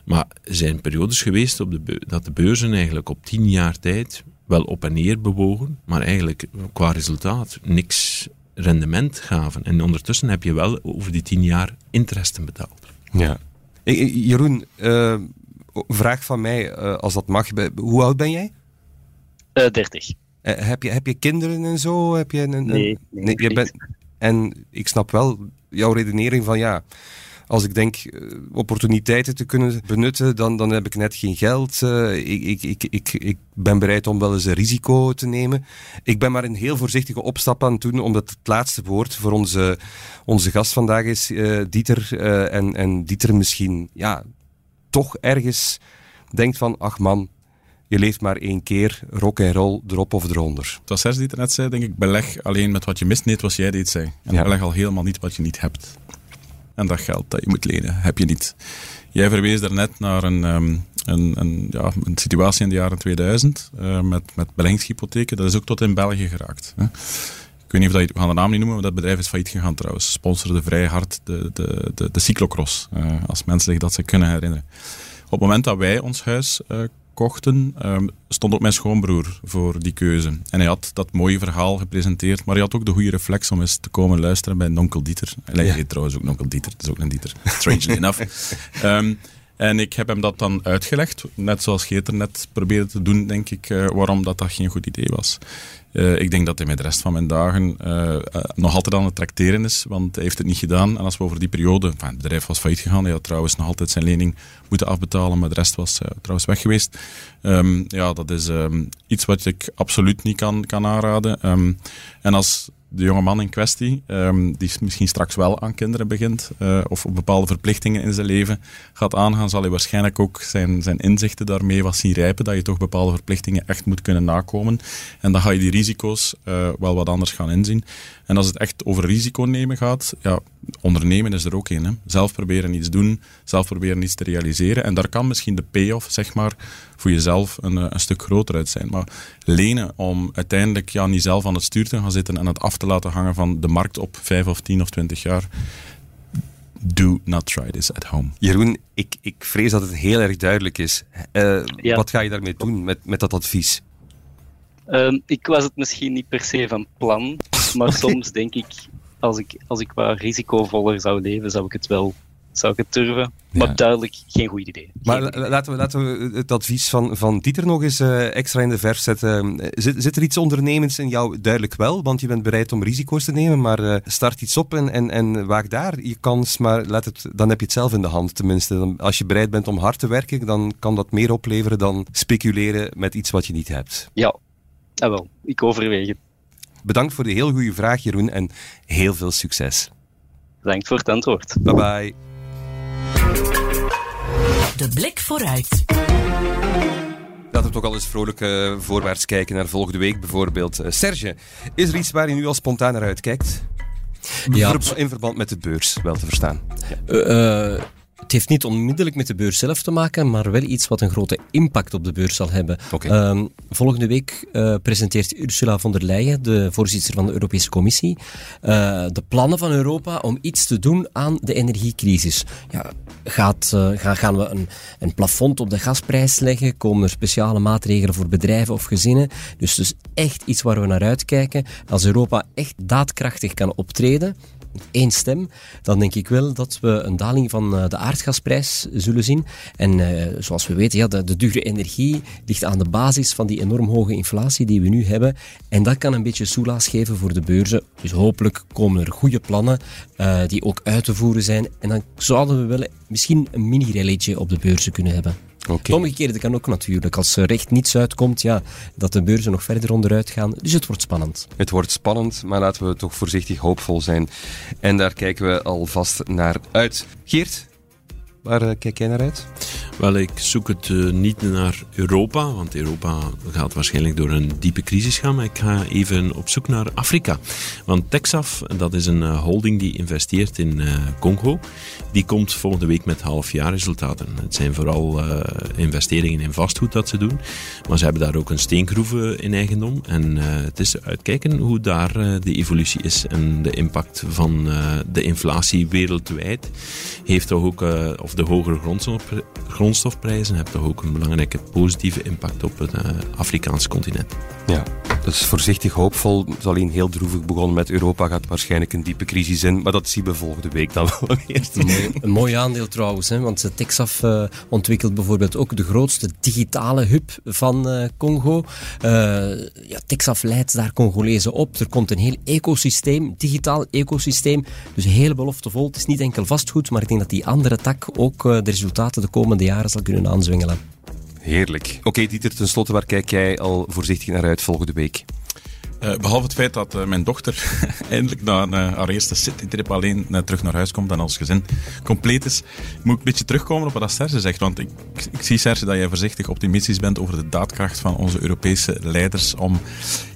Maar er zijn periodes geweest op de dat de beurzen eigenlijk op 10 jaar tijd wel op en neer bewogen, maar eigenlijk qua resultaat niks rendement gaven. En ondertussen heb je wel over die 10 jaar interesten betaald. Ja. Jeroen, uh, vraag van mij, uh, als dat mag. Hoe oud ben jij? Uh, 30. Uh, heb, je, heb je kinderen en zo? Heb je een, een, nee, nee, nee je bent, En ik snap wel jouw redenering van ja, als ik denk uh, opportuniteiten te kunnen benutten, dan, dan heb ik net geen geld. Uh, ik, ik, ik, ik, ik ben bereid om wel eens een risico te nemen. Ik ben maar een heel voorzichtige opstap aan het doen, omdat het laatste woord voor onze, onze gast vandaag is uh, Dieter. en, en Dieter misschien ja, toch ergens denkt van, ach man, je leeft maar één keer, rock en roll, erop of eronder. Het was Serge die het net zei, denk ik, beleg alleen met wat je mist, niet wat jij deed zei. En ja. beleg al helemaal niet wat je niet hebt. En dat geld dat je moet lenen, heb je niet. Jij verwees daarnet naar een, um, een, een, ja, een situatie in de jaren 2000 uh, met, met beleggingshypotheken. Dat is ook tot in België geraakt. Hè. Ik weet niet of dat we gaan de naam niet noemen, maar dat bedrijf is failliet gegaan trouwens. Sponsorde vrij hard de, de, de, de cyclocross, uh, als mensen zich dat ze kunnen herinneren. Op het moment dat wij ons huis uh, kochten, um, stond ook mijn schoonbroer voor die keuze. En hij had dat mooie verhaal gepresenteerd, maar hij had ook de goede reflex om eens te komen luisteren bij Nonkel Dieter. En hij ja. heet trouwens ook Nonkel Dieter, het is ook een Dieter, strangely enough. Um, en ik heb hem dat dan uitgelegd, net zoals Geert er net probeerde te doen, denk ik, uh, waarom dat, dat geen goed idee was. Uh, ik denk dat hij met de rest van mijn dagen uh, nog altijd aan het tracteren is, want hij heeft het niet gedaan. En als we over die periode, het bedrijf was failliet gegaan, hij had trouwens nog altijd zijn lening moeten afbetalen, maar de rest was trouwens weg geweest. Um, ja, dat is um, iets wat ik absoluut niet kan, kan aanraden. Um, en als de jonge man in kwestie, um, die misschien straks wel aan kinderen begint, uh, of op bepaalde verplichtingen in zijn leven gaat aangaan, zal hij waarschijnlijk ook zijn, zijn inzichten daarmee wat zien rijpen, dat je toch bepaalde verplichtingen echt moet kunnen nakomen. En dan ga je die risico's uh, wel wat anders gaan inzien. En als het echt over risico nemen gaat, ja, ondernemen is er ook een. Hè. Zelf proberen iets doen, zelf proberen iets te realiseren. En daar kan misschien de payoff, zeg maar, voor jezelf een, een stuk groter uit zijn. Maar lenen om uiteindelijk ja, niet zelf aan het stuur te gaan zitten en het af te laten hangen van de markt op 5 of 10 of 20 jaar. Do not try this at home. Jeroen, ik, ik vrees dat het heel erg duidelijk is. Uh, ja. Wat ga je daarmee doen met, met dat advies? Um, ik was het misschien niet per se van plan, maar soms denk ik, als ik, als ik wat risicovoller zou leven, zou ik het wel zou ik het durven. Maar ja. duidelijk geen goed idee. maar laten we, laten we het advies van, van Dieter nog eens uh, extra in de verf zetten. Zit, zit er iets ondernemends in jou? Duidelijk wel, want je bent bereid om risico's te nemen. Maar uh, start iets op en, en, en waag daar je kans. Maar laat het, dan heb je het zelf in de hand tenminste. Dan, als je bereid bent om hard te werken, dan kan dat meer opleveren dan speculeren met iets wat je niet hebt. Ja, ja wel. Ik overweeg het. Bedankt voor de heel goede vraag, Jeroen, en heel veel succes. Bedankt voor het antwoord. Bye bye. De blik vooruit. Laten we toch al eens vrolijk uh, voorwaarts kijken naar volgende week bijvoorbeeld. Uh, Serge, is er iets waar je nu al spontaan naar uitkijkt? Ja, in verband met de beurs, wel te verstaan. Ja. Uh, het heeft niet onmiddellijk met de beurs zelf te maken, maar wel iets wat een grote impact op de beurs zal hebben. Okay. Um, volgende week uh, presenteert Ursula von der Leyen, de voorzitter van de Europese Commissie, uh, de plannen van Europa om iets te doen aan de energiecrisis. Ja, gaat, uh, gaan, gaan we een, een plafond op de gasprijs leggen? Komen er speciale maatregelen voor bedrijven of gezinnen? Dus dus echt iets waar we naar uitkijken. Als Europa echt daadkrachtig kan optreden, één stem, dan denk ik wel dat we een daling van uh, de aardgasprijs zullen zien. En uh, zoals we weten, ja, de, de, dure energie ligt aan de basis van die enorm hoge inflatie die we nu hebben. En dat kan een beetje soelaas geven voor de beurzen. Dus hopelijk komen er goede plannen uh, die ook uit te voeren zijn. En dan zouden we wel misschien een mini-relletje op de beurzen kunnen hebben. Okay. Het omgekeerde kan ook natuurlijk. Als er recht niets uitkomt, ja, dat de beurzen nog verder onderuit gaan. Dus het wordt spannend. Het wordt spannend, maar laten we toch voorzichtig hoopvol zijn. En daar kijken we alvast naar uit. Geert, Waar kijk jij naar uit? Wel, ik zoek het niet naar Europa, want Europa gaat waarschijnlijk door een diepe crisis gaan. Maar ik ga even op zoek naar Afrika. Want Texaf, dat is een holding die investeert in Congo. Die komt volgende week met halfjaarresultaten. Het zijn vooral investeringen in vastgoed dat ze doen. Maar ze hebben daar ook een steengroeve in eigendom. En het is uitkijken hoe daar de evolutie is en de impact van de inflatie wereldwijd. Heeft toch ook, de hogere grondstofprijzen, hebben toch ook een belangrijke positieve impact op het Afrikaanse continent. Ja, dat is voorzichtig hoopvol. Het is alleen heel droevig begonnen met Europa gaat waarschijnlijk een diepe crisis in, maar dat zien we volgende week dan wel weer. Een mooi, aandeel trouwens, hè, want Texaf uh, ontwikkelt bijvoorbeeld ook de grootste digitale hub van uh, Congo. Uh, ja, Texaf leidt daar Congolezen op. Er komt een heel ecosysteem, digitaal ecosysteem, dus heel beloftevol. Het is niet enkel vastgoed, maar ik denk dat die andere tak ook de resultaten de komende jaren zal kunnen aanzwengelen. Heerlijk. Oké, Dieter, tenslotte, waar kijk jij al voorzichtig naar uit volgende week? Uh, behalve het feit dat uh, mijn dochter eindelijk na uh, haar eerste citytrip alleen terug naar huis komt en als gezin compleet is, moet ik een beetje terugkomen op wat Serge zegt. Want ik, ik, zie, Serge, dat jij voorzichtig optimistisch bent over de daadkracht van onze Europese leiders om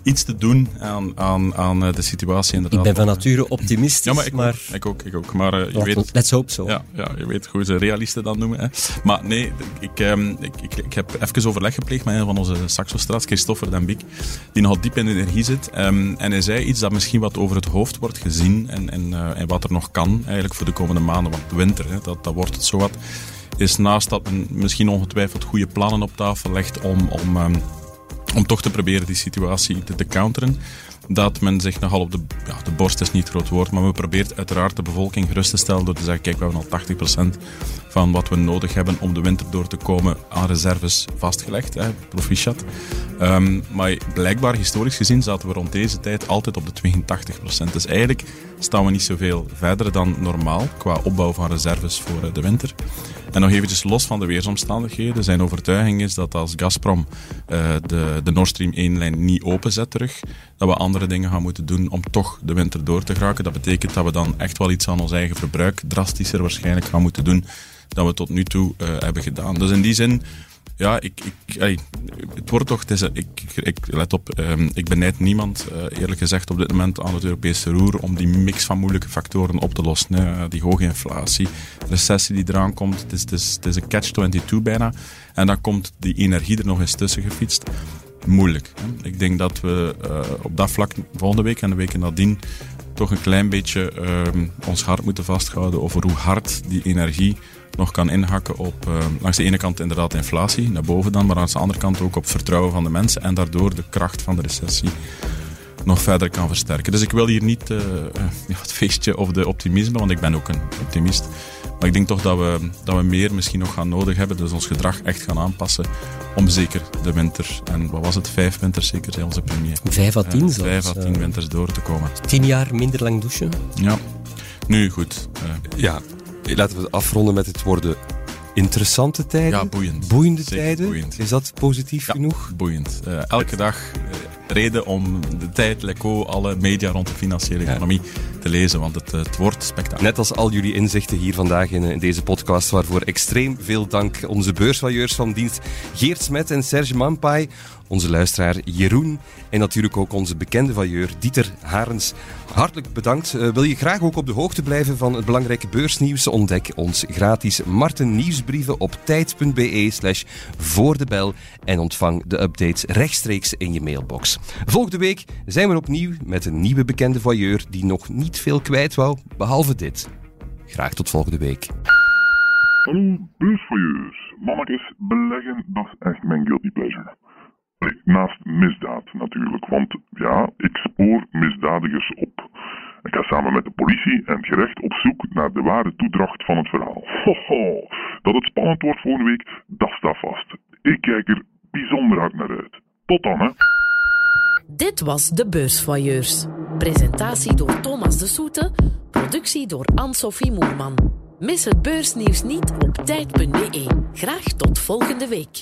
iets te doen aan, aan, aan de situatie. Inderdaad. Ik ben van nature optimistisch. Ja, maar ik, maar... Ook, ik ook. Ik ook. Maar je weet, let's hope so. Ja, ja, je weet hoe ze realisten dan noemen. Hè. Maar nee, ik, um, ik, ik, ik, heb even overleg gepleegd met een van onze Saxostraats, Christopher Dambik, die nogal diep in energie zit. Um, en hij zei iets dat misschien wat over het hoofd wordt gezien en, en, uh, en wat er nog kan eigenlijk voor de komende maanden. Want winter, hè, dat, dat wordt het zo wat. Is naast dat men misschien ongetwijfeld goede plannen op tafel legt om, om, um, om toch te proberen die situatie te, te counteren dat men zich nogal op de, ja, de borst is niet groot woord, maar men probeert uiteraard de bevolking gerust te stellen door te zeggen, kijk, we hebben al 80% van wat we nodig hebben om de winter door te komen aan reserves vastgelegd, hè, proficiat. Um, maar blijkbaar, historisch gezien, zaten we rond deze tijd altijd op de 82%. Dus eigenlijk staan we niet zoveel verder dan normaal qua opbouw van reserves voor eh, de winter. En nog eventjes los van de weersomstandigheden. Zijn overtuiging is dat als Gazprom uh, de, de Nord Stream 1-lijn niet openzet terug, dat we andere dingen gaan moeten doen om toch de winter door te geraken. Dat betekent dat we dan echt wel iets aan ons eigen verbruik drastischer waarschijnlijk gaan moeten doen dan we tot nu toe uh, hebben gedaan. Dus in die zin ja, ik, ik, het wordt toch, ik, ik, let op, um, ik benijd niemand, uh, eerlijk gezegd, op dit moment aan het Europese roer om die mix van moeilijke factoren op te lossen. Hè. Die hoge inflatie, recessie die eraan komt, het is, het is, een catch-22 bijna. En dan komt die energie er nog eens tussen gefietst. Moeilijk. Ik denk dat we op dat vlak volgende week en de weken nadien toch een klein beetje uh, ons hart moeten vasthouden over hoe hard die energie nog kan inhakken op uh, langs de ene kant inderdaad inflatie, naar boven dan, maar aan de andere kant ook op vertrouwen van de mensen en daardoor de kracht van de recessie nog verder kan versterken. Dus ik wil hier niet uh, het feestje of de optimisme, want ik ben ook een optimist. Maar ik denk toch dat we, dat we meer misschien nog gaan nodig hebben, dus ons gedrag echt gaan aanpassen om zeker de winter, en wat was het, vijf winters zeker, zei onze premier. Vijf à tien uh, Vijf à tien winters door te komen. Tien jaar minder lang douchen? Ja. Nu goed. ja, laten we afronden met het woorden interessante tijden. Ja, boeiend. Boeiende tijden. Is dat positief ja, genoeg? Boeiend. Uh, elke dag uh, reden om de tijd, Leco, alle media rond de financiële ja. economie te lezen, want het, het wordt spektakel. Net als al jullie inzichten hier vandaag in, in deze podcast, waarvoor extreem veel dank onze beursvailleurs van dienst Geert Smet en Serge Mampai onze luisteraar Jeroen en natuurlijk ook onze bekende vailleur Dieter Harens. Hartelijk bedankt. Uh, wil je graag ook op de hoogte blijven van het belangrijke beursnieuws? Ontdek ons gratis Marten nieuwsbrieven op tijd.be slash voor de bel en ontvang de updates rechtstreeks in je mailbox. Volgende week zijn we opnieuw met een nieuwe bekende voyeur die nog niet veel kwijt wou, behalve dit. Graag tot volgende week. Hallo beursvoyeurs. Mannetjes, beleggen, dat is echt mijn guilty pleasure. Naast misdaad natuurlijk, want ja, ik spoor misdadigers op. Ik ga samen met de politie en het gerecht op zoek naar de ware toedracht van het verhaal. Hoho, dat het spannend wordt volgende week, dat staat vast. Ik kijk er bijzonder hard naar uit. Tot dan, hè. Dit was de Beursvoyeurs. Presentatie door Thomas de Soete, productie door Anne-Sophie Moerman. Mis het beursnieuws niet op tijd.be. Graag tot volgende week.